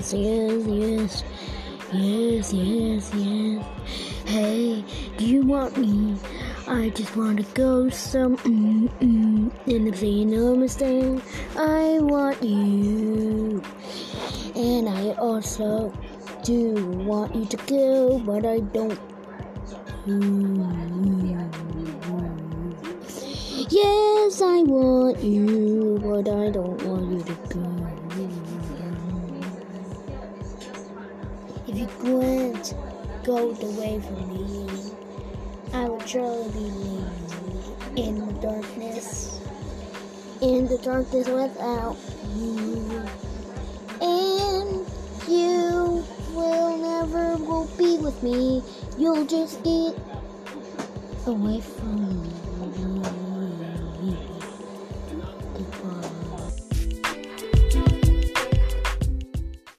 Yes, yes, yes. Yes, yes, yes. Hey, do you want me? I just want to go some mm, mm. And if you know mistake, I want you. And I also do want you to go, but I don't. Yes, I want you, but I don't want you to go. If you couldn't go away from me, I would surely be in the darkness. In the darkness without you. With me. You'll just get away from me.